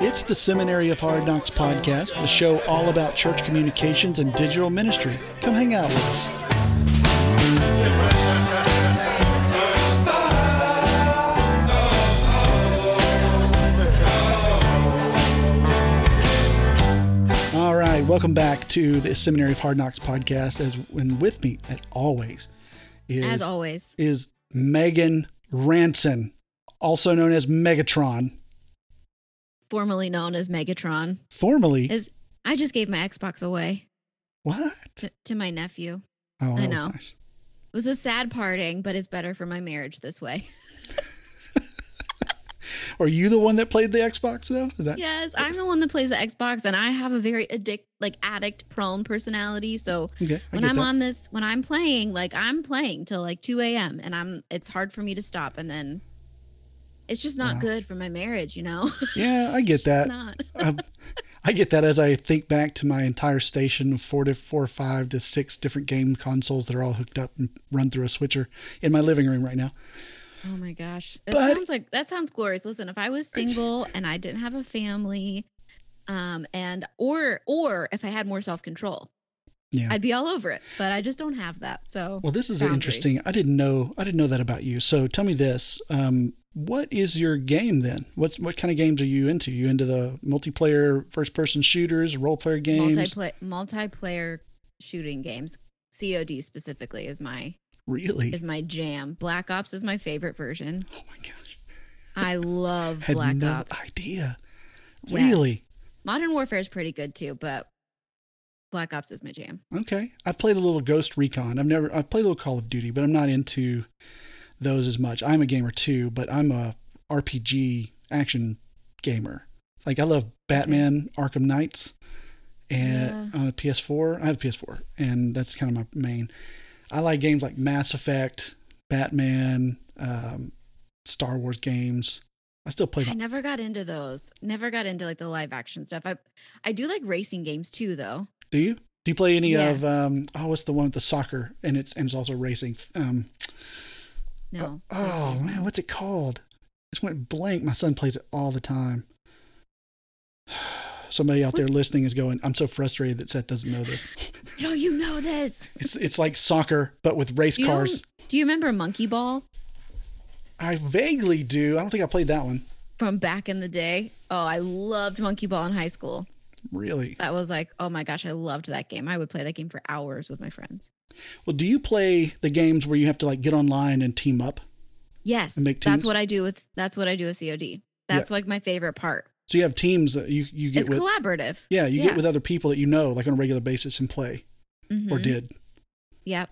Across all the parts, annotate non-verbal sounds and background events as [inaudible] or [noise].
It's the Seminary of Hard Knocks podcast, a show all about church communications and digital ministry. Come hang out with us. All right, welcome back to the Seminary of Hard Knocks podcast. As and with me, as always, is As always. is Meagan Ranson, also known as Megatron, Formerly known as Megatron. formerly Is I just gave my Xbox away what? to, to my nephew. Oh, that I was know. nice. It was a sad parting, but it's better for my marriage this way. [laughs] Are you the one that played the Xbox though? Is that yes, I'm the one that plays the Xbox and I have a very addict like addict prone personality. So okay? When I'm that. on this when I'm playing, like I'm playing till like 2 a.m. and I'm it's hard for me to stop and then it's just not good for my marriage, you know? [laughs] yeah, I get that. not. [laughs] I, I get that as I think back to my entire station of four to four, five to six different game consoles that are all hooked up and run through a switcher in my living room right now. Oh my gosh. It But- sounds like that sounds glorious. Listen, if I was single [clears throat] and I didn't have a family, um, and or or if I had more self-control, Yeah. I'd be all over it. But I just don't have that. So Well, this is boundaries. interesting. I didn't know. I didn't know that about you. So tell me this. Um, what is your game then? What's what kind of games are you into? You into the multiplayer, first-person shooters, role-player games? multiplayer multiplayer shooting games. COD specifically is my really? is my jam. Black Ops is my favorite version. oh my gosh! I love [laughs] Had Black no Ops. idea. Yes. Really? Modern Warfare is pretty good too, but Black Ops is my jam. Okay. I've played a little Ghost Recon. I've never. I've played a little Call of Duty, but I'm not into those as much. I'm a gamer too, but I'm a RPG action gamer. Like I love Batman Arkham Knights, and Yeah. on a PS4. I have a PS4, and that's kind of my main. I like games like Mass Effect, Batman, um, Star Wars games. I still play. I never got into those. Never got into like the live action stuff. I I do like racing games too though. Do you? Do you play any Yeah. of um? Oh, what's the one with the soccer and it's and it's also racing. Um, No. Oh, oh, man, what's it called? It just went blank. My son plays it all the time. [sighs] Somebody out there What's- listening is going, I'm so frustrated that Seth doesn't know this. [laughs] No, you know this. It's it's like soccer, but with race Do you, cars. do you remember Monkey Ball I vaguely do. I don't think I played that one. from back in the day? Oh, I loved Monkey Ball in high school. Really? That was like, oh my gosh, I loved that game. I would play that game for hours with my friends. Well, do you play the games where you have to like get online and team up? Yes, And make that's what I do with that's what I do with COD. That's like my favorite part. So you have teams that you, you get It's with. collaborative. yeah, you yeah. get with other people that you know, like on a regular basis, and play or Mhm. did. Yep.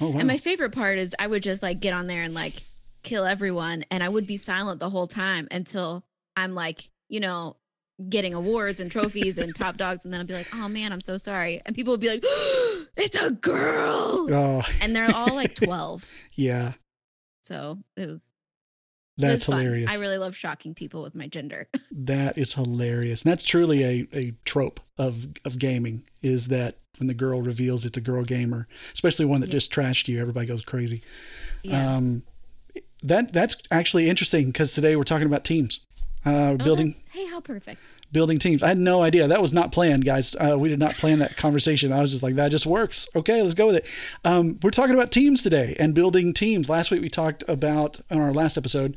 Oh wow! And my favorite part is I would just like get on there and like kill everyone and I would be silent the whole time until I'm like, you know, getting awards and trophies and top dogs and then I'll be like, "Oh man, I'm so sorry." And people would be like, [gasps] "It's a girl." oh And they're all like [laughs] 12. yeah, So, it was it that's was fun. hilarious. I really love shocking people with my gender. [laughs] That is hilarious. And that's truly a, a trope of of gaming is that when the girl reveals it's a girl gamer, especially one that Yeah. just trashed you, everybody goes crazy. Yeah. Um, that that's actually interesting because today we're talking about teams, uh, Oh, building that's- hey, how perfect. building teams. I had no idea that was not planned, guys. Uh, we did not plan that conversation. I was just like, that just works. Okay, let's go with it. Um, we're talking about teams today and building teams. Last week we talked about on our last episode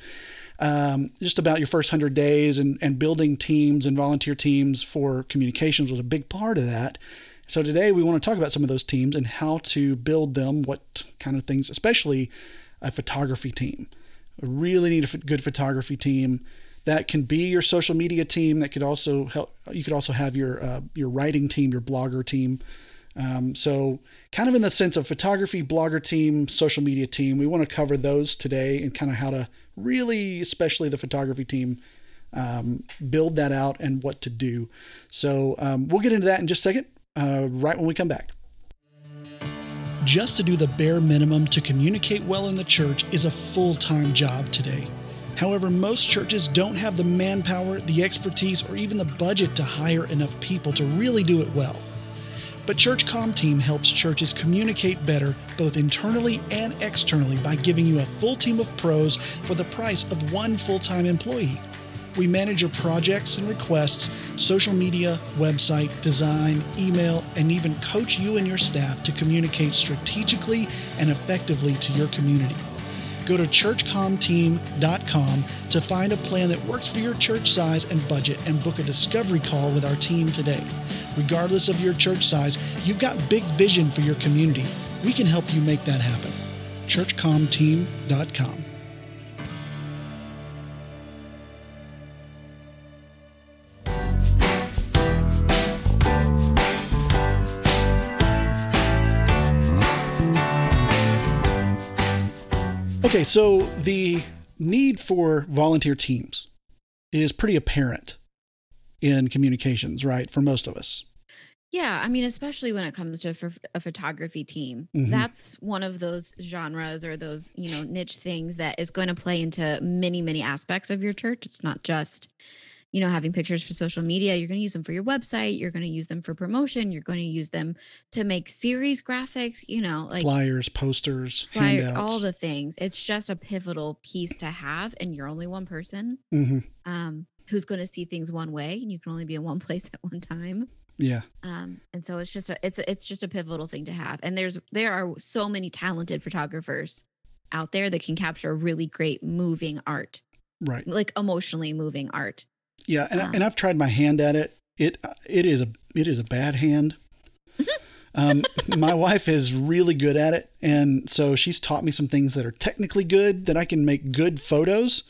um, just about your first hundred days and and building teams and volunteer teams for communications was a big part of that. So today we want to talk about some of those teams and how to build them, what kind of things, especially a photography team. I really need a good photography team that can be your social media team. That could also help. You could also have your uh, your writing team, your blogger team. Um, so, kind of in the sense of photography, blogger team, social media team, we want to cover those today and kind of how to really, especially the photography team, um, build that out and what to do. So, um, we'll get into that in just a second, uh, right when we come back. Just to do the bare minimum to communicate well in the church is a full time job today. However, most churches don't have the manpower, the expertise, or even the budget to hire enough people to really do it well. But Church Com Team helps churches communicate better both internally and externally by giving you a full team of pros for the price of one full time employee. We manage your projects and requests, social media, website, design, email, and even coach you and your staff to communicate strategically and effectively to your community. Go to churchcomteam.com to find a plan that works for your church size and budget and book a discovery call with our team today. Regardless of your church size, you've got big vision for your community. We can help you make that happen. churchcomteam.com. Okay, so the need for volunteer teams is pretty apparent in communications, right? For most of us. Yeah, I mean, especially when it comes to a photography team, Mhm. that's one of those genres or those you know niche things that is going to play into many many aspects of your church. It's not just you know having pictures for social media. You're going to use them for your website. You're going to use them for promotion. You're going to use them to make series graphics. You know, like Flyers, posters, flyer, handouts. all the things. It's just a pivotal piece to have, and you're only one person hmm um, who's going to see things one way, and you can only be in one [laughs] place at one time Yeah. um and so it's just a it's a- it's just a pivotal thing to have and there's there are so many talented photographers out there that can capture really great moving art Right. like emotionally moving art Yeah, and, Um, and I've tried my hand at it. It it is a it is a bad hand. um, [laughs] my wife is really good at it, and so she's taught me some things that are technically good that I can make good photos,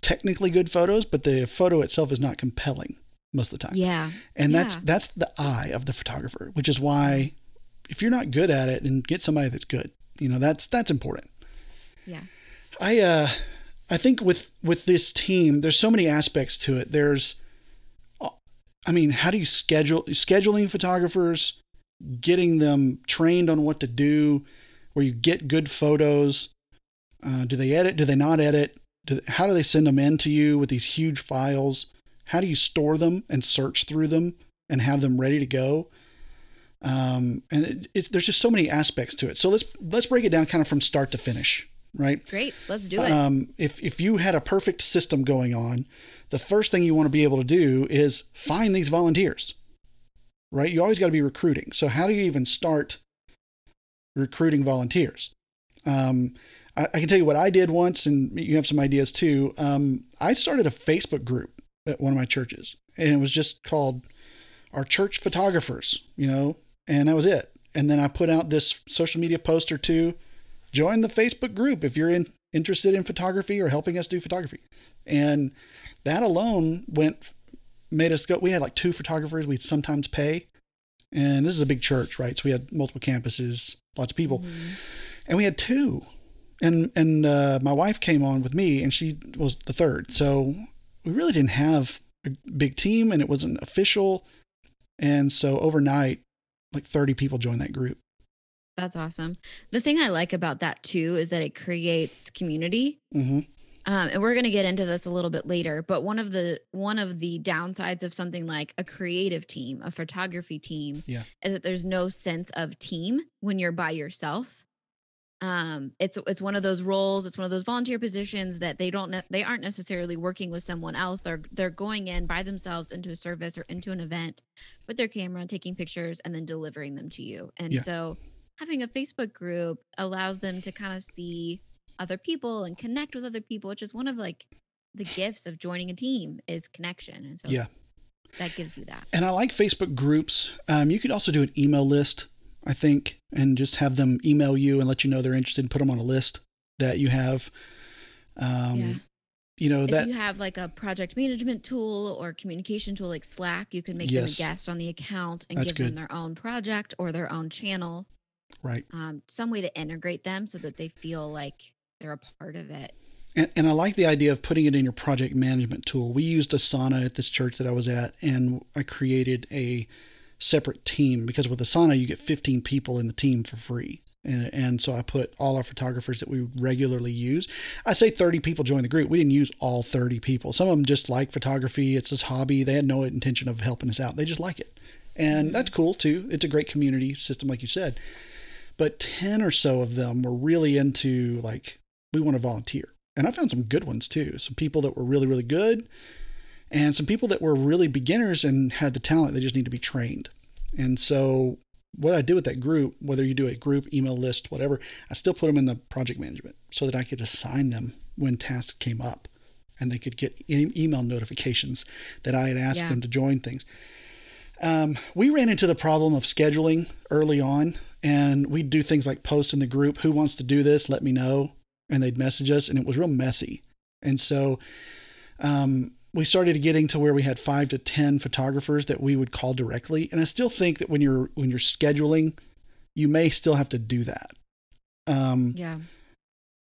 technically good photos, but the photo itself is not compelling most of the time. yeah and that's yeah. that's the eye of the photographer, which is why if you're not good at it, then get somebody that's good. You know, that's that's important. yeah I uh I think with with this team, there's so many aspects to it. There's I mean, how do you schedule scheduling photographers, getting them trained on what to do, where you get good photos. Uh, do they edit? Do they not edit? Do, how do they send them in to you with these huge files? How do you store them and search through them and have them ready to go? Um, and it, it's, there's just so many aspects to it. So let's let's break it down kind of from start to finish, right? great let's do it Um, if if you had a perfect system going on, the first thing you want to be able to do is find these volunteers, right? You always got to be recruiting. So how do you even start recruiting volunteers? Um, I, I can tell you what I did once, and you have some ideas too. Um, I started a Facebook group at one of my churches, and it was just called "Our Church Photographers," you know, and that was it. And then I put out this social media post or two join the Facebook group if you're in, interested in photography or helping us do photography. And that alone went made us go. We had like two photographers we'd sometimes pay, and this is a big church, right? So we had multiple campuses, lots of people, Mhm. and we had two. And and uh, my wife came on with me, and she was the third. So we really didn't have a big team, and it wasn't official. And so overnight, like 30 people joined that group. That's awesome. The thing i like about that too is that it creates community. Hmm um, and we're going to get into this a little bit later but one of the one of the downsides of something like a creative team a photography team Yeah. is that there's no sense of team when you're by yourself. Um it's it's one of those roles it's one of those volunteer positions that they don't they aren't necessarily working with someone else. They're they're going in by themselves into a service or into an event with their camera taking pictures and then delivering them to you. And Yeah. so having a facebook group allows them to kind of see other people and connect with other people which is one of like the gifts of joining a team is connection and so Yeah. that gives you that And I like Facebook groups. Um, you could also do an email list, I think, and just have them email you and let you know they're interested and put them on a list that you have. Um, Yeah. You know, if that, you have like a project management tool or communication tool like Slack, you can make Yes. them a guest on the account and That's give them their own project or their own channel. Right. Um, some way to integrate them so that they feel like they're a part of it. And, and I like the idea of putting it in your project management tool. We used Asana at this church that I was at, and I created a separate team because with Asana, you get 15 people in the team for free. And, and so I put all our photographers that we regularly use. I say 30 people join the group. We didn't use all 30 people. Some of them just like photography. It's this hobby. They had no intention of helping us out. They just like it. And that's cool too. It's a great community system, like you said. But 10 or so of them were really into like, we want to volunteer. And I found some good ones too. Some people that were really, really good. and some people that were really beginners and had the talent. They just need to be trained. And so what I did with that group, whether you do a group, email list, whatever, I still put them in the project management so that I could assign them when tasks came up and they could get e- email notifications that I had asked Yeah. them to join things. Um, we ran into the problem of scheduling early on, and we'd do things like post in the group, who wants to do this? Let me know. And they'd message us, and it was real messy. And so um, we started getting to where we had five to 10 photographers that we would call directly. And I still think that when you're, when you're scheduling, you may still have to do that. Um, Yeah.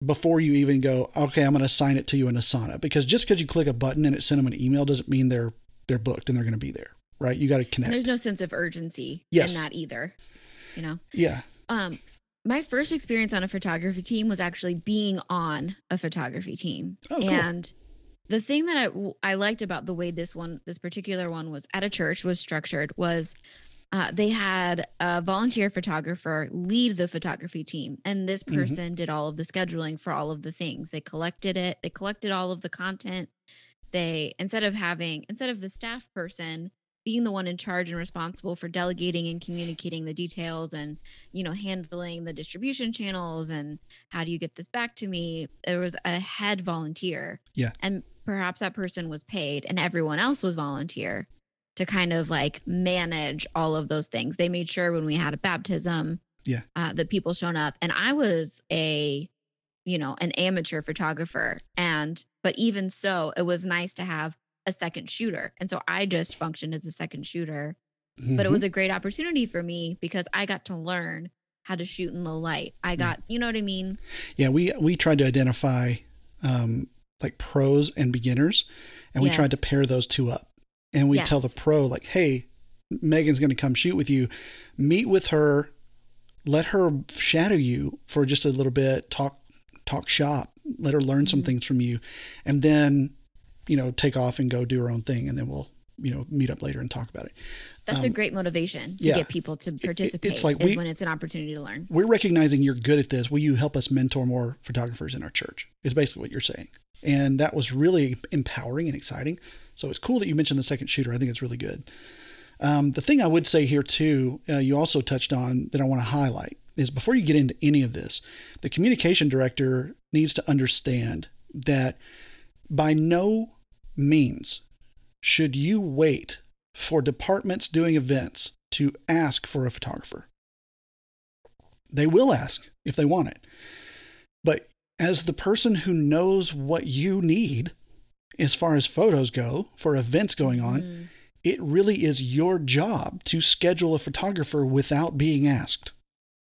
before you even go, okay, I'm going to assign it to you in Asana. Because just because you click a button and it sent them an email doesn't mean they're they're booked and they're going to be there, right? You got to And connect. there's no sense of urgency Yes. in that either. You know? yeah, Um, my first experience on a photography team was actually being on a photography team. Oh, cool. And the thing that I, I liked about the way this one, this particular one was at a church was structured was uh, they had a volunteer photographer lead the photography team. And this Mhm. person did all of the scheduling for all of the things. They collected it, they collected all of the content. They, instead of having, instead of the staff person being the one in charge and responsible for delegating and communicating the details and you know handling the distribution channels and how do you get this back to me there was a head volunteer Yeah. and perhaps that person was paid and everyone else was volunteer to kind of like manage all of those things they made sure when we had a baptism Yeah. uh, that people shown up and i was a you know an amateur photographer and but even so it was nice to have a second shooter and so i just functioned as a second shooter but it Mhm. was a great opportunity for me because I got to learn how to shoot in low light. I got, you know what I mean? yeah. We we tried to identify um, like pros and beginners, and we tried to pair those two up. And we tell the pro like, hey, Meagan's going to come shoot with you. Meet with her, let her shadow you for just a little bit. Talk talk shop. Let her learn some Mhm. things from you, and then you know take off and go do her own thing, and then we'll you know meet up later and talk about it. That's a Um, great motivation to yeah. get people to participate. It's like is we- when it's an opportunity to learn. we're recognizing you're good at this. Will you help us mentor more photographers in our church? Is basically what you're saying. And that was really empowering and exciting. So it's cool that you mentioned the second shooter. I think it's really good. Um, the thing I would say here, too, uh, you also touched on that I want to highlight is before you get into any of this, the communication director needs to understand that by no means should you wait for departments doing events to ask for a photographer. They will ask if they want it. But as the person who knows what you need as far as photos go for events going on, Mm, it really is your job to schedule a photographer without being asked.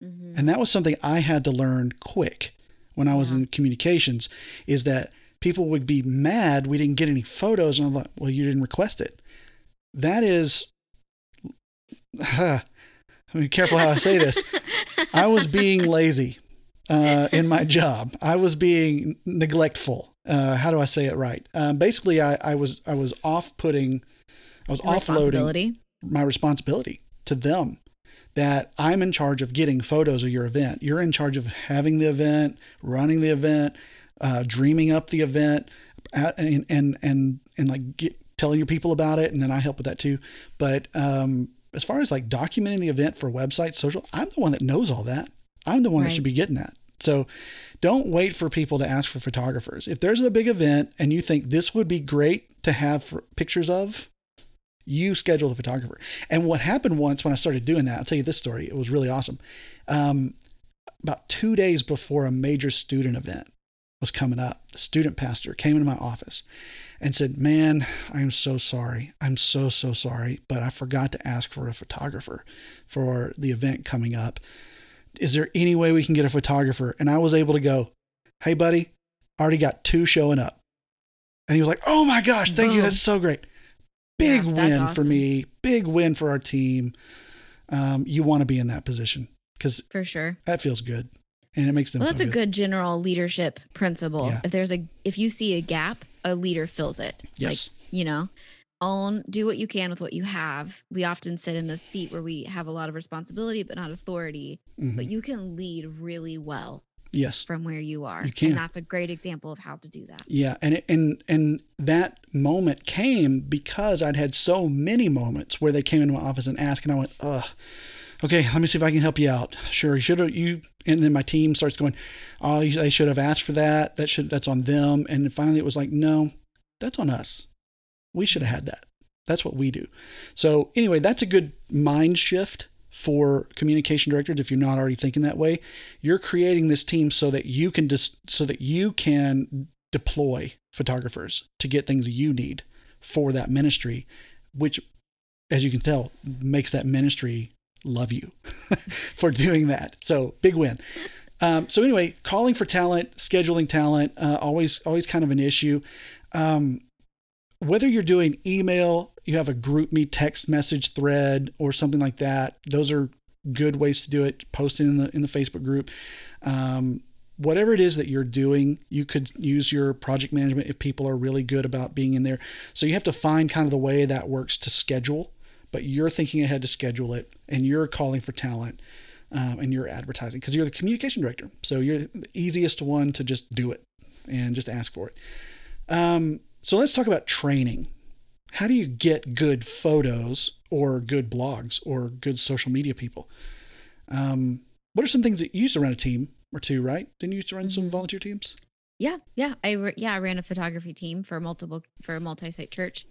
mhm. And that was something I had to learn quick when I was Yeah. in communications is that people would be mad we didn't get any photos. And I'm like, well, you didn't request it. That is, [sighs] I mean, careful how I say this. [laughs] I was being lazy uh, in my job. I was being neglectful. Uh, how do I say it right? Um, basically, I, I was I was off putting, I was offloading responsibility. my responsibility to them that I'm in charge of getting photos of your event. You're in charge of having the event, running the event, uh, dreaming up the event, uh, and and and and like get, telling your people about it, and then I help with that too. But um, as far as like documenting the event for websites, social, I'm the one that knows all that. I'm the one that should be getting that. So don't wait for people to ask for photographers. If there's a big event and you think this would be great to have for pictures of, you schedule the photographer. And what happened once when I started doing that, I'll tell you this story. It was really awesome. Um, about two days before a major student event was coming up, the student pastor came into my office and said, Man, I'm so sorry. I'm so, so sorry, but I forgot to ask for a photographer for the event coming up. Is there any way we can get a photographer? And I was able to go, Hey, buddy, I already got two showing up. And he was like, Oh my gosh, thank you. That's so great. Big Yeah, win for me. Big win for our team. Um, you want to be in that position because For sure. that feels good and it makes them Well, that's a good general leadership principle. Yeah. If there's a if you see a gap, a leader fills it. Yes. Like, you know, own do what you can with what you have. We often sit in this seat where we have a lot of responsibility but not authority, Mhm. but you can lead really well Yes. from where you are. You can. And that's a great example of how to do that. Yeah, and it, and and that moment came because I'd had so many moments where they came into my office and asked, and I went, "Ugh, okay, let me see if I can help you out." Sure, you should have you, and then my team starts going, "Oh, they should have asked for that. That should that's on them." And finally, it was like, "No, that's on us. We should have had that. That's what we do." So anyway, that's a good mind shift for communication directors if you're not already thinking that way you're creating this team so that you can just so that you can deploy photographers to get things you need for that ministry which as you can tell makes that ministry love you [laughs] for doing that. So big win. Um, so anyway calling for talent scheduling talent uh, always always kind of an issue. Um, whether you're doing email you have a GroupMe text message thread or something like that those are good ways to do it. Posting in the in the facebook group. Um, whatever it is that you're doing you could use your project management if people are really good about being in there. So you have to find kind of the way that works to schedule but you're thinking ahead to schedule it and you're calling for talent um, and you're advertising because you're the communication director so you're the easiest one to just do it and just ask for it um, so let's talk about training how do you get good photos or good blogs or good social media people? Um, what are some things that you used to run a team or two, right? Didn't you used to run some Mhm. volunteer teams? Yeah, yeah. I yeah, I ran a photography team for multiple for a multi-site church.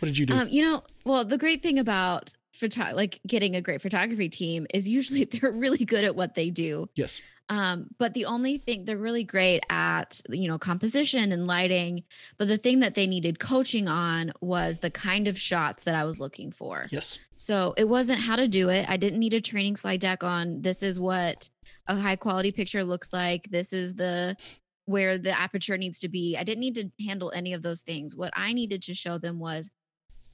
What did you do? Um, you know, well, the great thing about photo like getting a great photography team is usually [laughs] they're really good at what they do. yes. Um, but the only thing they're really great at, you know, composition and lighting. But the thing that they needed coaching on was the kind of shots that I was looking for. Yes. So it wasn't how to do it. I didn't need a training slide deck on this is what a high quality picture looks like. This is the where the aperture needs to be. I didn't need to handle any of those things. What I needed to show them was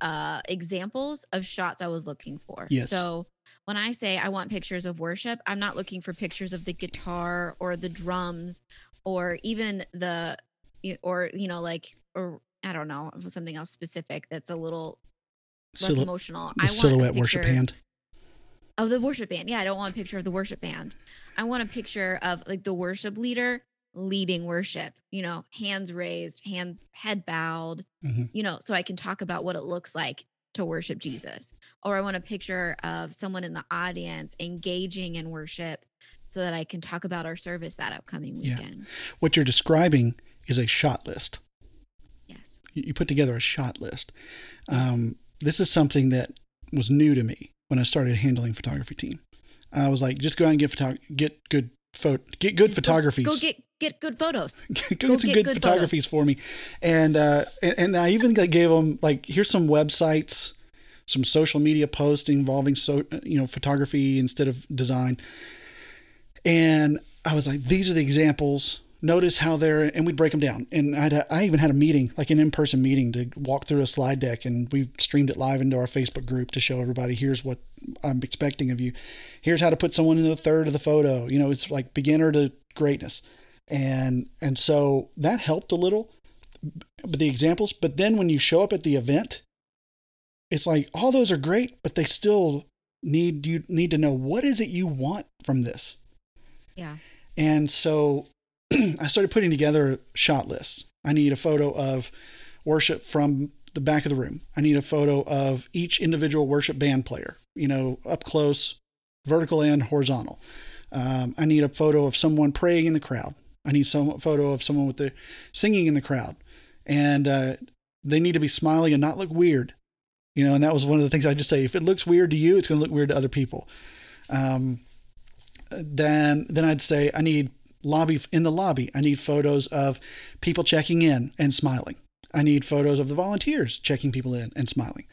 uh examples of shots I was looking for. Yes. So when I say I want pictures of worship, I'm not looking for pictures of the guitar or the drums or even the or you know like or I don't know something else specific that's a little less Sil- emotional. I want silhouette worship hand. of the worship band. Yeah, I don't want a picture of the worship band. I want a picture of like the worship leader leading worship, you know, hands raised, hands head bowed, Mhm. you know, so I can talk about what it looks like to worship Jesus. Or I want a picture of someone in the audience engaging in worship so that I can talk about our service that upcoming Yeah. weekend. What you're describing is a shot list. Yes. You put together a shot list. Yes. Um, this is something that was new to me when I started handling photography team. I was like, just go out and get photog- get good photo, get good go- Go, get get good photos. [laughs] go, Go get good, good photographies for me. And uh and, and i even gave them like here's some websites some social media posts involving so you know photography instead of design. And i was like these are the examples. Notice how they're and we'd break them down. And I'd, i even had a meeting like an in-person meeting to walk through a slide deck. And we streamed it live into our facebook group to show everybody here's what i'm expecting of you. Here's how to put someone in the third of the photo. You know it's like beginner to greatness and and so that helped a little but the examples but then when you show up at the event it's like all those are great but they still need you need to know what is it you want from this Yeah. and so [clears throat] I started putting together shot lists. I need a photo of worship from the back of the room. I need a photo of each individual worship band player, you know, up close, vertical and horizontal. Um, I need a photo of someone praying in the crowd. I need some photo of someone with the singing in the crowd, and uh, they need to be smiling and not look weird. You know, and that was one of the things I just say. If it looks weird to you, it's going to look weird to other people. Um, then then I'd say I need lobby in the lobby. I need photos of people checking in and smiling. I need photos of the volunteers checking people in and smiling.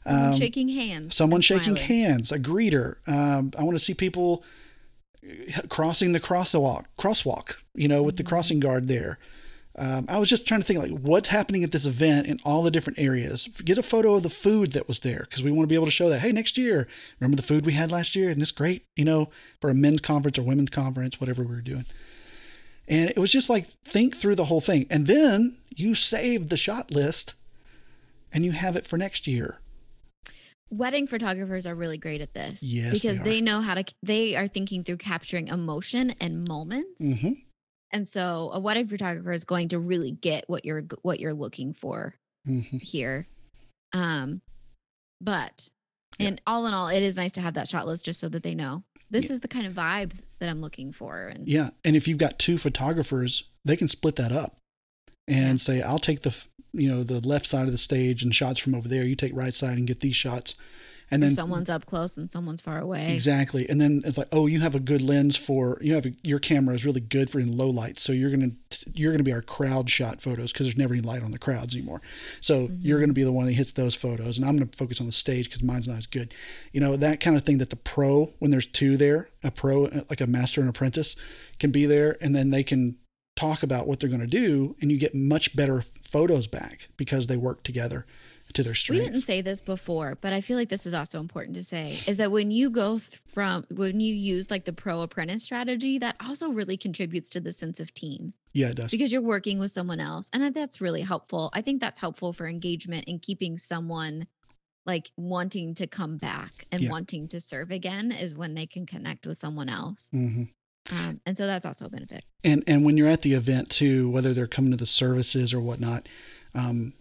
Someone Um, shaking hands. Someone shaking smiling. hands, a greeter. Um, I want to see people crossing the crosswalk, crosswalk. You know, with the Mhm. crossing guard there. Um, I was just trying to think like what's happening at this event in all the different areas. Get a photo of the food that was there because we want to be able to show that. Hey, next year, remember the food we had last year? Isn't this great? You know, for a men's conference or women's conference, whatever we were doing. And it was just like think through the whole thing, and then you save the shot list, and you have it for next year. Wedding photographers are really great at this Yes, because are. they know how to they are thinking through capturing emotion and moments hmm And so a wedding photographer is going to really get what you're what you're looking for Mhm. here. Um, but Yeah. and all in all, it is nice to have that shot list just so that they know this Yeah. is the kind of vibe that I'm looking for. And Yeah, and if you've got two photographers, they can split that up and Yeah. say, "I'll take the you know the left side of the stage and shots from over there. You take right side and get these shots." And then someone's up close and someone's far away. exactly, and then it's like, "Oh, you have a good lens for you have a, your camera is really good for in low light, so you're gonna you're gonna be our crowd shot photos because there's never any light on the crowds anymore. So you're Mhm. gonna be the one that hits those photos, and I'm gonna focus on the stage because mine's not as good. You know that kind of thing that the pro when there's two there, a pro like a master and apprentice can be there and then they can talk about what they're going to do and you get much better photos back because they work together to their strength. We didn't say this before, but I feel like this is also important to say is that when you go th- from when you use like the pro apprentice strategy, that also really contributes to the sense of team yeah, it does. because you're working with someone else. And that's really helpful. I think that's helpful for engagement and keeping someone like wanting to come back and Yeah. wanting to serve again is when they can connect with someone else. hmm Um, and so that's also a benefit. And and when you're at the event too, whether they're coming to the services or whatnot, um,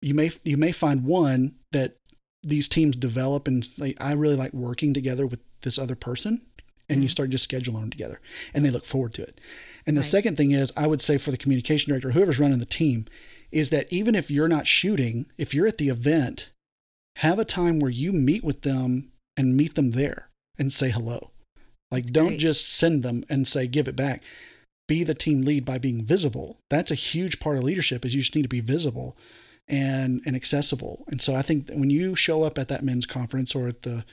you may you may find one that these teams develop and say, I really like working together with this other person. And you start just scheduling them together and they look forward to it. And the Right. second thing is, I would say for the communication director, whoever's running the team, is that even if you're not shooting, if you're at the event, have a time where you meet with them and meet them there and say hello. Like, That's don't great. just send them and say, give it back. Be the team lead by being visible. That's a huge part of leadership is you just need to be visible and, and accessible. And so I think that when you show up at that men's conference or at the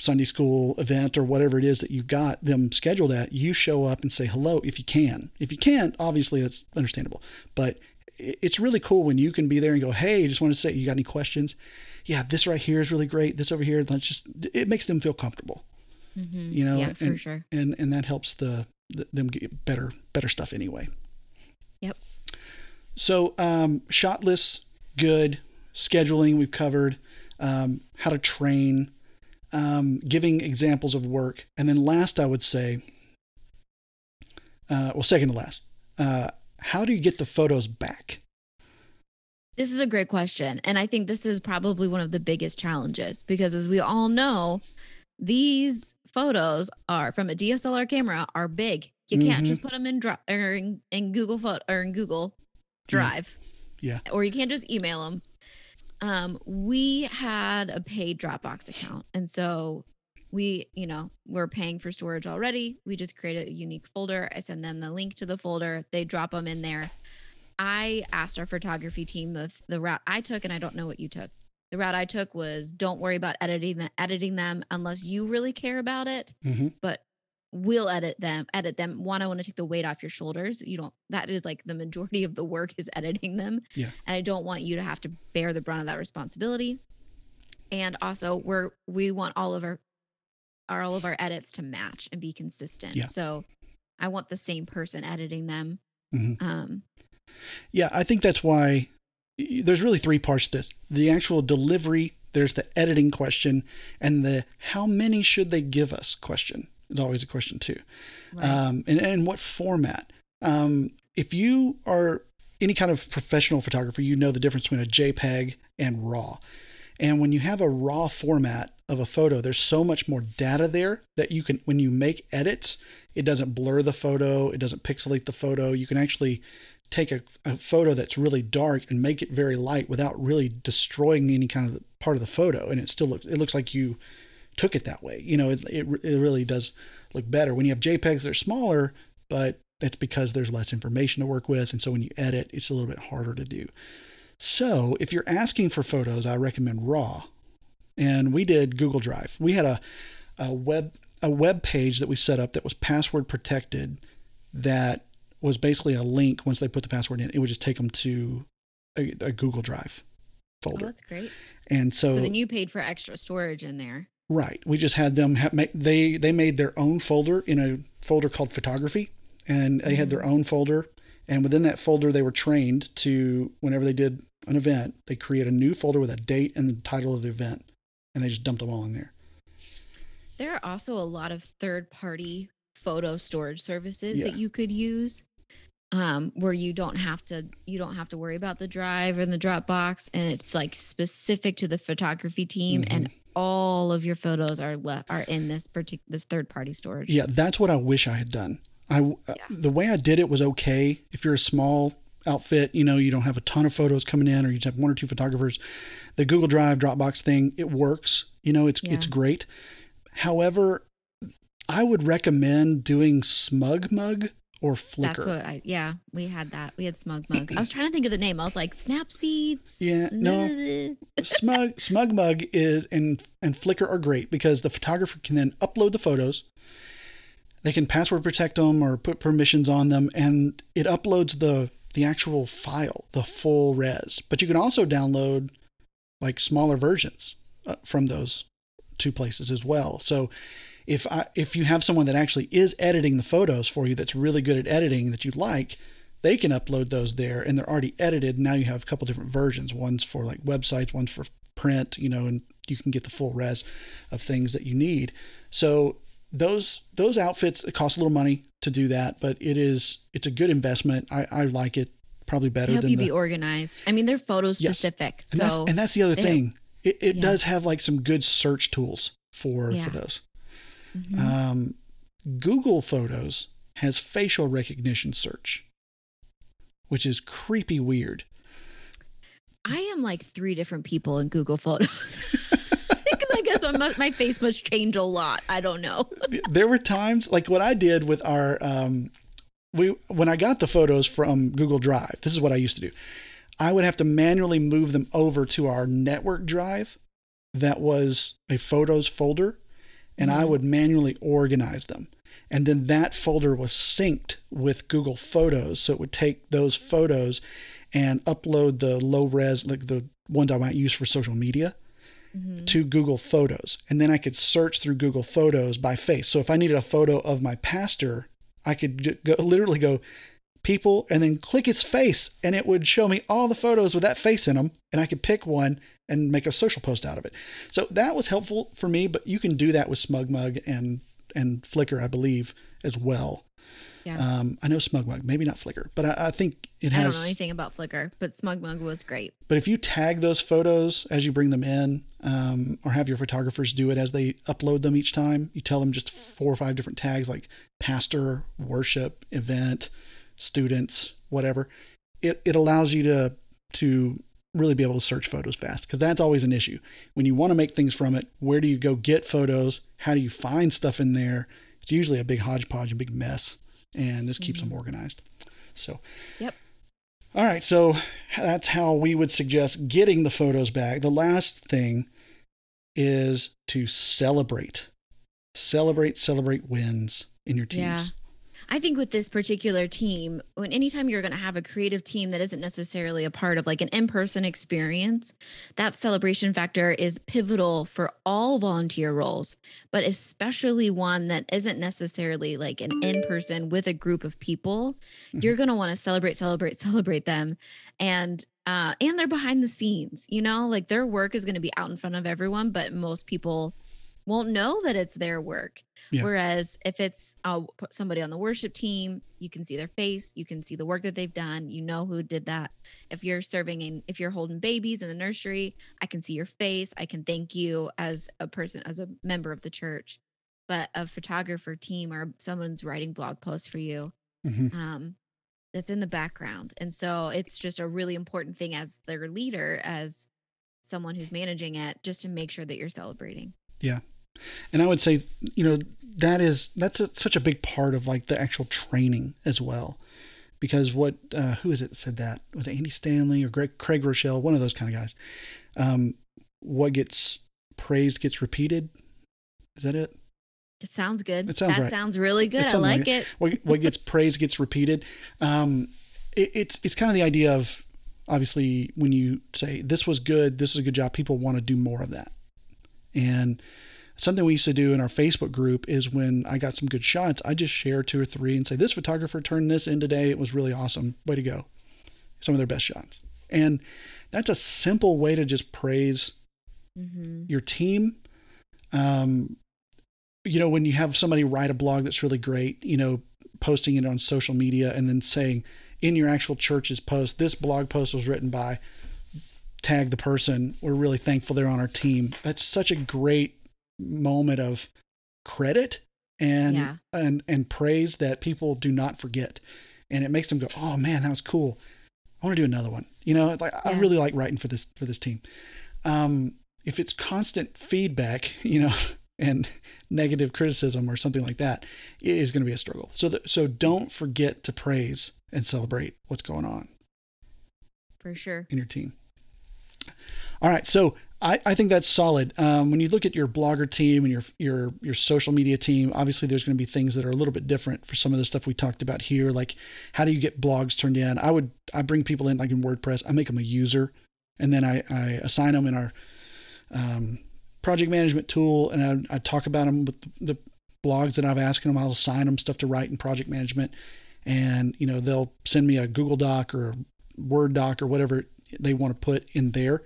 Sunday school event or whatever it is that you've got them scheduled at, you show up and say hello if you can. If you can't, obviously that's understandable. But it's really cool when you can be there and go, "Hey, just want to say, you got any questions? Yeah, this right here is really great. This over here, let's just." It makes them feel comfortable, Mhm. You know, yeah, for and- sure. and and that helps the, the them get better better stuff anyway. Yep. So, um, shot lists, good. Scheduling, we've covered. Um, how to train, um, giving examples of work. And then last, I would say, uh, well, second to last, uh, how do you get the photos back? This is a great question. And I think this is probably one of the biggest challenges because, as we all know, these photos are from a DSLR camera are big. You can't Mhm. just put them in, dri- or in, in Google photo or in Google. Drive. Yeah. Or you can't just email them. Um, we had a paid Dropbox account. And so we, you know, we're paying for storage already. We just create a unique folder. I send them the link to the folder. They drop them in there. I asked our photography team the the route I took, and I don't know what you took. The route I took was don't worry about editing the, editing them unless you really care about it. hmm But we'll edit them. Edit them. One, I want to take the weight off your shoulders. You don't. That is like the majority of the work is [laughs] editing them. Yeah. And I don't want you to have to bear the brunt of that responsibility. And also, we're we want all of our, our all of our edits to match and be consistent. Yeah. So, I want the same person editing them. Mhm. Um, Yeah, I think that's why there's really three parts to this the actual delivery, there's the editing question, and the how many should they give us question is always a question, too. right. um, and, and what format. Um, if you are any kind of professional photographer, you know the difference between a JPEG and RAW. And when you have a RAW format of a photo, there's so much more data there that you can, when you make edits, it doesn't blur the photo, it doesn't pixelate the photo. You can actually take a, a photo that's really dark and make it very light without really destroying any kind of part of the photo. And it still looks, it looks like you took it that way. You know, it, it, it really does look better. When you have JPEGs, they're smaller, but that's because there's less information to work with. And so when you edit, it's a little bit harder to do. So if you're asking for photos, I recommend RAW. And we did Google Drive. We had a, a web a web page that we set up that was password protected that was basically a link once they put the password in it would just take them to a, a google drive oh, folder that's great. and so, So then you paid for extra storage in there. Right. We just had them ha- make they they made their own folder in a folder called photography, and they had mm-hmm. their own folder. And within that folder, they were trained to whenever they did an event, they create a new folder with a date and the title of the event, and they just dumped them all in there. There are also a lot of third party photo storage services Yeah. that you could use. Um, where you don't have to you don't have to worry about the drive and the Dropbox, and it's like specific to the photography team, Mm-hmm. and all of your photos are left are in this particular this third party storage. Yeah, that's what I wish I had done. I uh, Yeah. the way I did it was okay. If you're a small outfit, you know, you don't have a ton of photos coming in, or you just have one or two photographers. The Google Drive Dropbox thing, it works. You know, it's it's great. However, I would recommend doing SmugMug or Flickr. That's what I yeah, we had that. We had SmugMug. I was trying to think of the name. I was like Snapseeds. Yeah, no. Smug SmugMug is and and Flickr are great because the photographer can then upload the photos. They can password protect them or put permissions on them, and it uploads the the actual file, the full res. But you can also download like smaller versions uh, from those two places as well. So if I if you have someone that actually is editing the photos for you that's really good at editing that you like, they can upload those there and they're already edited. Now you have a couple different versions. One's for like websites, one's for print, you know, and you can get the full res of things that you need. So those those outfits it costs a little money to do that, but it is it's a good investment. I, I like it probably better help than you the, be organized. I mean, they're photo Yes. specific. and that's and that's the other thing. It, it Yeah. does have like some good search tools for Yeah. for those. Mhm. Um, Google Photos has facial recognition search, which is creepy weird. I am like three different people in Google Photos. [laughs] Because I guess my, my face must change a lot. I don't know. there were times like what I did with our um, we when I got the photos from Google Drive. This is what I used to do. I would have to manually move them over to our network drive that was a photos folder and I Mhm. would manually organize them. And then that folder was synced with Google Photos. So it would take those photos and upload the low res, like the ones I might use for social media, Mhm. to Google Photos. And then I could search through Google Photos by face. So if I needed a photo of my pastor, I could go, [laughs] literally go people and then click his face and it would show me all the photos with that face in them and I could pick one and make a social post out of it. So that was helpful for me, but you can do that with SmugMug and and Flickr, I believe, as well. Yeah. Um, I know SmugMug, maybe not Flickr, but I, I think it has. I don't know anything about Flickr, but SmugMug was great. But if you tag those photos as you bring them in, um, or have your photographers do it as they upload them each time, you tell them just four or five different tags like pastor, worship, event, students, whatever. It it allows you to to really be able to search photos fast because that's always an issue. When you want to make things from it, where do you go get photos? How do you find stuff in there? It's usually a big hodgepodge, a big mess, and this keeps them mm-hmm. organized. So, Yep. all right, so that's how we would suggest getting the photos back. The last thing is to celebrate. Celebrate, celebrate wins in your teams. I think with this particular team, when anytime you're going to have a creative team that isn't necessarily a part of like an in-person experience, that celebration factor is pivotal for all volunteer roles, but especially one that isn't necessarily like an in-person with a group of people. Mhm. You're going to want to celebrate, celebrate, [laughs] celebrate them, and uh, and they're behind the scenes. You know, like their work is going to be out in front of everyone, but most people won't know that it's their work. Yeah. Whereas if it's uh, somebody on the worship team, you can see their face, you can see the work that they've done, you know who did that. If you're serving in, if you're holding babies in the nursery, I can see your face. I can thank you as a person, as a member of the church. But a photographer team or someone's writing blog posts for you, Mhm. um, that's in the background. And so it's just a really important thing as their leader, as someone who's managing it, just to make sure that you're celebrating. Yeah and I would say, you know, that is that's a, such a big part of like the actual training as well, because what uh, who is it that said that was it Andy Stanley or Greg Craig Groeschel, one of those kind of guys. Um, what gets praised gets repeated. Is that it? It sounds good. It sounds that right. sounds really good. I something like it. What, what gets [laughs] praised gets repeated. Um, it, it's it's kind of the idea of obviously when you say this was good, this is a good job, people want to do more of that. And something we used to do in our Facebook group is when I got some good shots, I just share two or three and say this photographer turned this in today. It was really awesome. Way to go! Some of their best shots. And that's a simple way to just praise hmm your team. Um, you know, when you have somebody write a blog that's really great, you know, posting it on social media and then saying in your actual church's post, this blog post was written by tag the person. We're really thankful they're on our team. That's such a great moment of credit and Yeah. and and praise that people do not forget. And it makes them go, "Oh man, that was cool. I want to do another one." You know, like I really like writing for this for this team. Um, if it's constant feedback, [laughs] you know, and negative criticism or something like that, it is going to be a struggle. So that, so don't forget to praise and celebrate what's going on For sure. in your team. All right, so I, I think that's solid. Um, when you look at your blogger team and your your your social media team, obviously there's going to be things that are a little bit different for some of the stuff we talked about here. Like how do you get blogs turned in? I would I bring people in like in WordPress. I make them a user, and then I, I assign them in our um, project management tool, and I, I talk about them with the blogs that I've asked them. I'll assign them stuff to write in project management, and you know they'll send me a Google Doc or Word doc or whatever they want to put in there,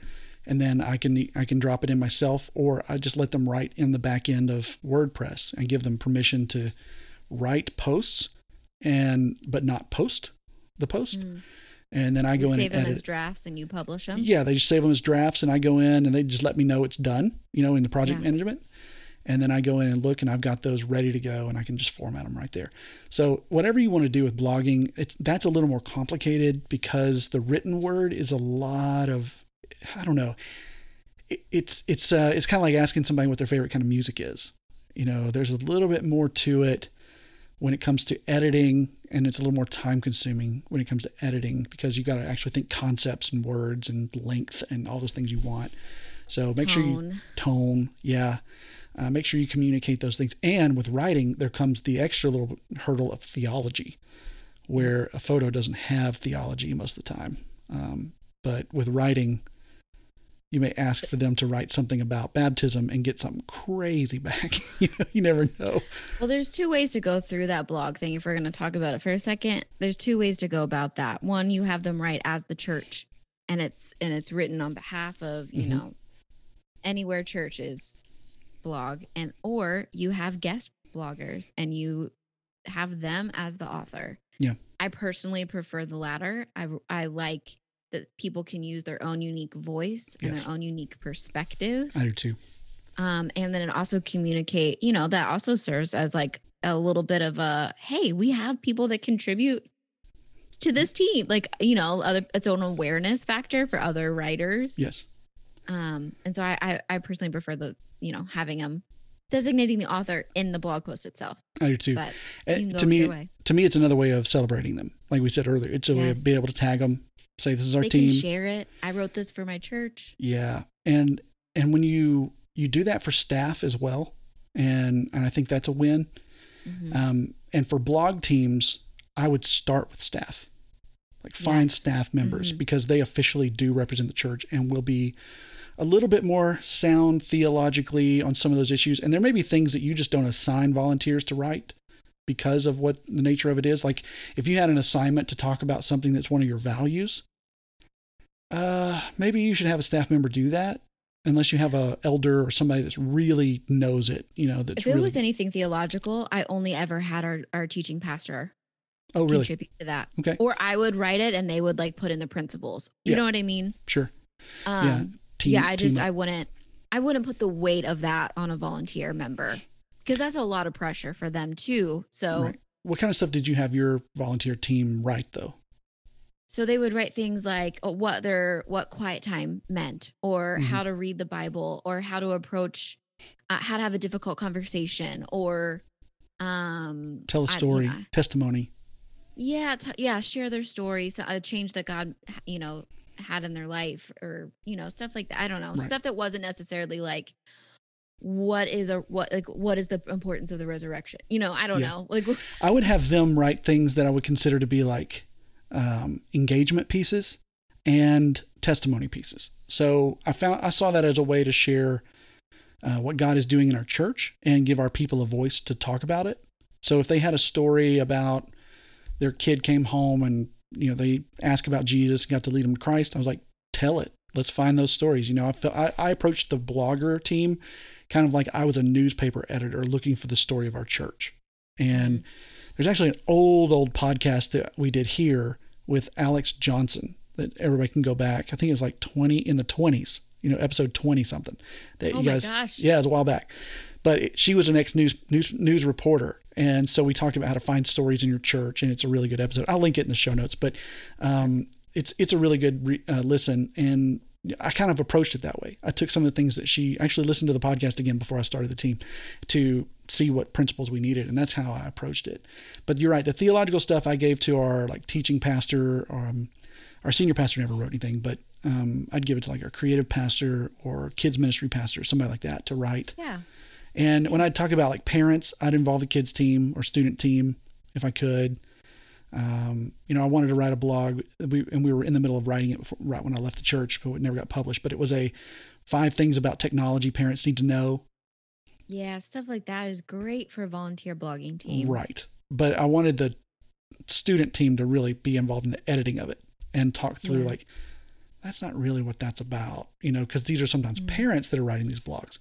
and then I can I can drop it in myself, or I just let them write in the back end of WordPress and give them permission to write posts and but not post the post, Mm. and then I go You in save and them edit. as drafts and you publish them. Yeah, they just save them as drafts, and I go in and they just let me know it's done. You know, in the project Yeah. management, and then I go in and look, and I've got those ready to go, and I can just format them right there. So whatever you want to do with blogging, it's that's a little more complicated because the written word is a lot of, I don't know, it, it's it's uh, it's kind of like asking somebody what their favorite kind of music is. You know, there's a little bit more to it when it comes to editing and it's a little more time consuming when it comes to editing because you got to actually think concepts and words and length and all those things you want so make sure you Tone. tone yeah uh, make sure you communicate those things and with writing there comes the extra little hurdle of theology where a photo doesn't have theology most of the time um, but with writing you may ask for them to write something about baptism and get something crazy back [laughs] you, know, you never know Well, there's two ways to go through that blog thing. If we're going to talk about it for a second, there's two ways to go about that. One, you have them write as the church, and it's and it's written on behalf of you Mhm. know anywhere churches blog, and or you have guest bloggers and you have them as the author. Yeah. I personally prefer the latter. I I like that people can use their own unique voice and Yes. their own unique perspective i do too um, and then it also communicate you know that also serves as like a little bit of a hey we have people that contribute to this team like you know other its own awareness factor for other writers yes um and so I, I i personally prefer the you know having them designating the author in the blog post itself. I do too. But you can go to me to me it's another way of celebrating them. Like we said earlier it's a way of being able to tag them say this is our they team. share it. I wrote this for my church. Yeah. And and when you you do that for staff as well and and i think that's a win. Mhm. um and for blog teams i would start with staff. Like find Yes. staff members Mhm. because they officially do represent the church and will be a little bit more sound theologically on some of those issues. And there may be things that you just don't assign volunteers to write because of what the nature of it is. Like if you had an assignment to talk about something that's one of your values uh maybe you should have a staff member do that unless you have a elder or somebody that's really knows it you know that's if it really was anything theological i only ever had our, our teaching pastor oh really? contribute to that. Okay. Or I would write it and they would like put in the principles. You Yeah. know what I mean? sure. Um, yeah yeah, I just. I wouldn't I wouldn't put the weight of that on a volunteer member because that's a lot of pressure for them too. So Right. what kind of stuff did you have your volunteer team write though so they would write things like oh, what their what quiet time meant or Mhm. how to read the Bible or how to approach uh, how to have a difficult conversation or um tell a story yeah. testimony yeah t- yeah share their stories a change that god you know had in their life or you know stuff like that i don't know Right. stuff that wasn't necessarily like what is a what like what is the importance of the resurrection you know i don't Yeah. know like [laughs] I would have them write things that I would consider to be like um, engagement pieces and testimony pieces. So I found I saw that as a way to share uh, what God is doing in our church and give our people a voice to talk about it. So if they had a story about their kid came home and you know they asked about Jesus and got to lead them to Christ, I was like, tell it. Let's find those stories. You know, I felt I, I approached the blogger team kind of like I was a newspaper editor looking for the story of our church and There's actually an old, old podcast that we did here with Alex Johnson that everybody can go back. I think it was like 20 in the 20s, you know, episode 20 something. That Oh you guys, gosh. yeah, it was a while back. But it, she was an ex news news reporter, and so we talked about how to find stories in your church, and it's a really good episode. I'll link it in the show notes, but um, it's it's a really good re, uh, listen, and I kind of approached it that way. I took some of the things that she actually listened to the podcast again before I started the team to see what principles we needed, and that's how I approached it. But you're right, the theological stuff I gave to our like teaching pastor, um, our senior pastor never wrote anything, but um, I'd give it to like our creative pastor or kids ministry pastor, somebody like that, to write. Yeah. And when I'd talk about like parents, I'd involve the kids team or student team if I could. Um, you know, I wanted to write a blog, we, and we were in the middle of writing it before, right when I left the church, but it never got published. But it was a five things about technology parents need to know. Yeah. Stuff like that is great for a volunteer blogging team. Right. But I wanted the student team to really be involved in the editing of it and talk through Yeah. like, that's not really what that's about, you know, because these are sometimes Mm. parents that are writing these blogs.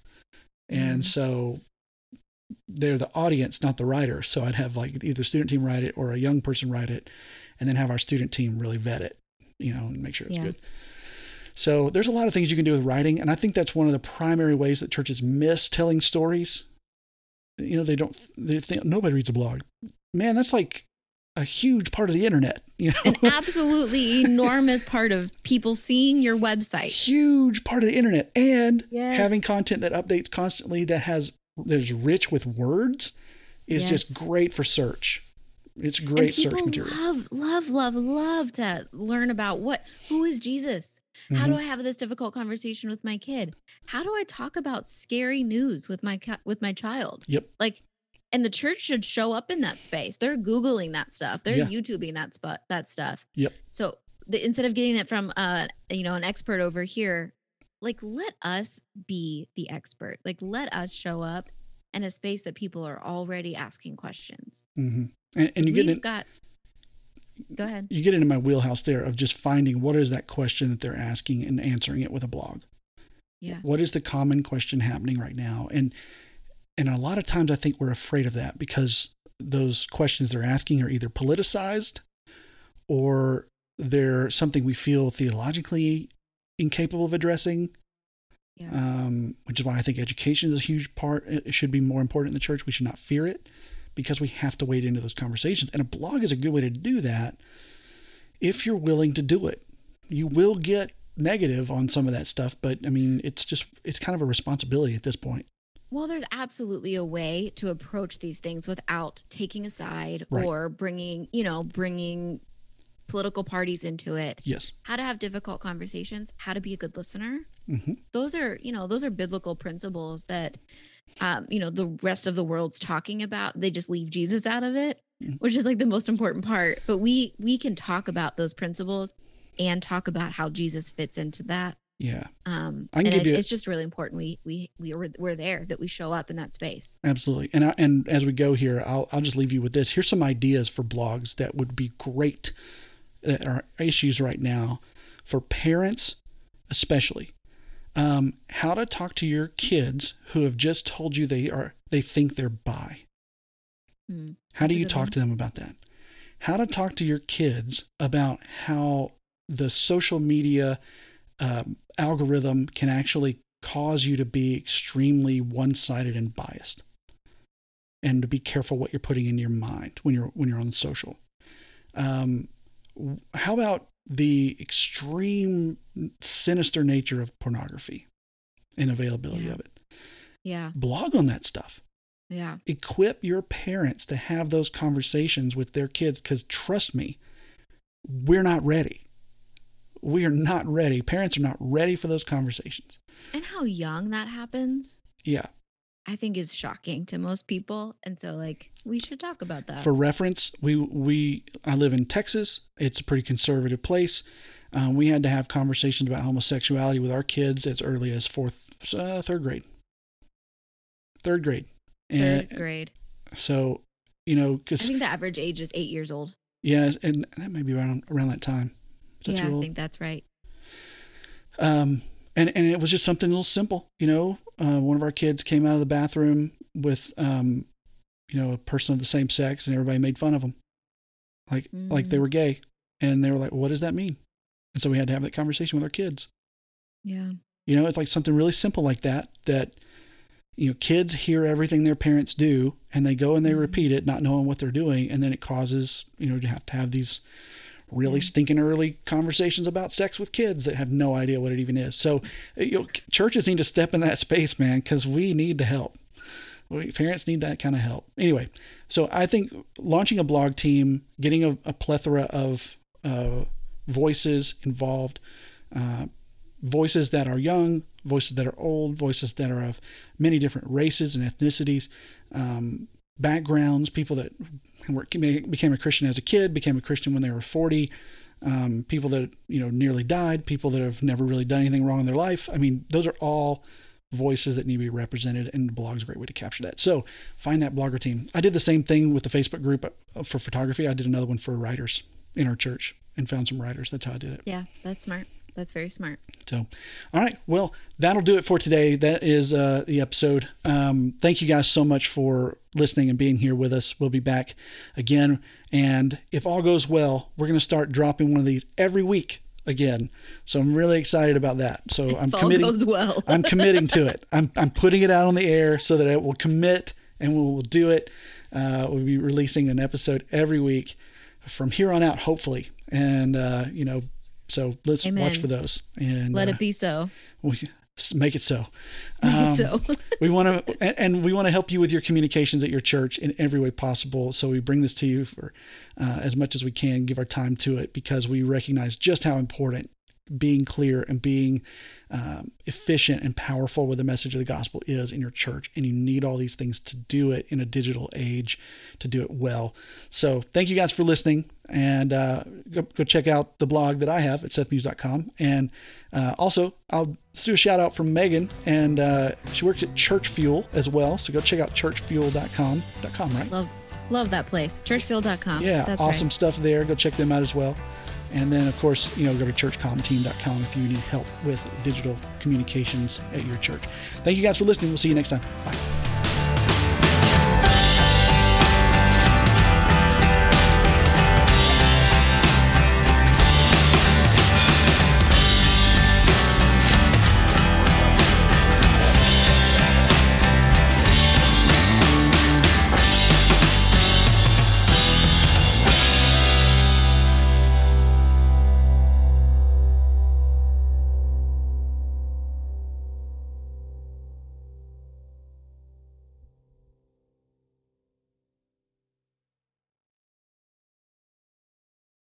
And Mhm. so they're the audience, not the writer. So I'd have like either student team write it or a young person write it, and then have our student team really vet it, you know, and make sure it's Yeah. good. So there's a lot of things you can do with writing, and I think that's one of the primary ways that churches miss telling stories. You know, they don't. They think nobody reads a blog. Man, that's like a huge part of the internet. You know, An [laughs] absolutely enormous part of people seeing your website. huge part of the internet and Yes. having content that updates constantly that has that is rich with words is Yes. just great for search it's And great search material love, love, love, love to learn about what who is Jesus? How Mhm. do I have this difficult conversation with my kid? How do I talk about scary news with my with my child? Yep. Like, and the church should show up in that space. They're googling that stuff. They're Yeah. YouTubing that spot that stuff. Yep. So the, instead of getting it from uh you know an expert over here, like let us be the expert. Like let us show up in a space that people are already asking questions. hmm and, and you get in, got. Go ahead. you get into my wheelhouse there of just finding what is that question that they're asking and answering it with a blog Yeah. what is the common question happening right now and and a lot of times i think we're afraid of that because those questions they're asking are either politicized or they're something we feel theologically incapable of addressing. Yeah. um, which is why i think education is a huge part it should be more important in the church. We should not fear it because we have to wade into those conversations. And a blog is a good way to do that if you're willing to do it. You will get negative on some of that stuff but i mean it's just it's kind of a responsibility at this point Well, there's absolutely a way to approach these things without taking a side Right. or bringing, you know, bringing political parties into it. yes How to have difficult conversations, how to be a good listener. hmm Those are, you know, those are biblical principles that, um, you know, the rest of the world's talking about. They just leave Jesus out of it, Mhm. which is like the most important part. But we we can talk about those principles and talk about how Jesus fits into that. Yeah Um, I can and give you- it's just really important. We we we were we're there that we show up in that space. absolutely and I, and as we go here I'll, I'll just leave you with this here's some ideas for blogs that would be great that are issues right now for parents especially um, how to talk to your kids who have just told you they are they think they're bi Hmm. How do you talk one. to them about that? How to talk to your kids about how the social media um, algorithm can actually cause you to be extremely one-sided and biased, and to be careful what you're putting in your mind when you're when you're on social. Um, how about the extreme sinister nature of pornography and availability Yeah. of it? Yeah, Blog on that stuff yeah, equip your parents to have those conversations with their kids because trust me we're not ready we are not ready parents are not ready for those conversations and how young that happens, yeah I think is shocking to most people. And so, like, we should talk about that. for reference we we i live in texas it's a pretty conservative place um, we had to have conversations about homosexuality with our kids as early as fourth uh, third grade third grade and Third grade. so you know because I think the average age is eight years old. yeah and that may be around around that time Is Yeah, I think that's right. um, and and it was just something a little simple. You know, uh, one of our kids came out of the bathroom with um, you know, a person of the same sex and everybody made fun of them. Like, like they Mm. were gay. And they were like, what does that mean? And so we had to have that conversation with our kids. Yeah. You know, it's like something really simple like that, that, you know, kids hear everything their parents do and they go and they Mhm. repeat it, not knowing what they're doing. And then it causes, you know, to have to have these really stinking early conversations about sex with kids that have no idea what it even is. So, you know, churches need to step in that [laughs] space, man, because we need the help. We, parents need that kind of help. Anyway, so I think launching a blog team, getting a, a plethora of uh, voices involved, uh, voices that are young, voices that are old, voices that are of many different races and ethnicities, um, backgrounds, people that became a Christian as a kid, became a Christian when they were 40, um, people that, you know, nearly died, people that have never really done anything wrong in their life. I mean, those are all voices that need to be represented and blog's a great way to capture that. So find that blogger team. I did the same thing with the Facebook group uh, for photography. I did another one for writers in our church and found some writers. That's how I did it. Yeah. That's smart. That's very smart. So, all right. Well, that'll do it for today. That is uh, the episode. Um, thank you guys so much for listening and being here with us. We'll be back again. And if all goes well, we're going to start dropping one of these every week again. So I'm really excited about that. So I'm all committing. goes well. I'm committing to it. I'm, I'm putting it out on the air so that it will commit and we will do it. Uh, we'll be releasing an episode every week from here on out, hopefully. And, uh, you know, so let's Amen. watch for those and Let uh, it be so. we make it so. Make Um, it so. [laughs] we want to, and, and we want to help you with your communications at your church in every way possible. So we bring this to you for uh, as much as we can, give our time to it because we recognize just how important being clear and being um, efficient and powerful with the message of the gospel is in your church. And you need all these things to do it in a digital age to do it well. So thank you guys for listening. And uh, go, go check out the blog that I have at sethmuse.com. And uh, also, I'll do a shout out from Meagan. And uh, she works at Church Fuel as well. So go check out churchfuel.com. .com, right? Love, love that place. Churchfuel.com. Yeah, That's awesome Right. stuff there. Go check them out as well. And then, of course, you know, go to churchcomteam.com if you need help with digital communications at your church. Thank you guys for listening. We'll see you next time. Bye.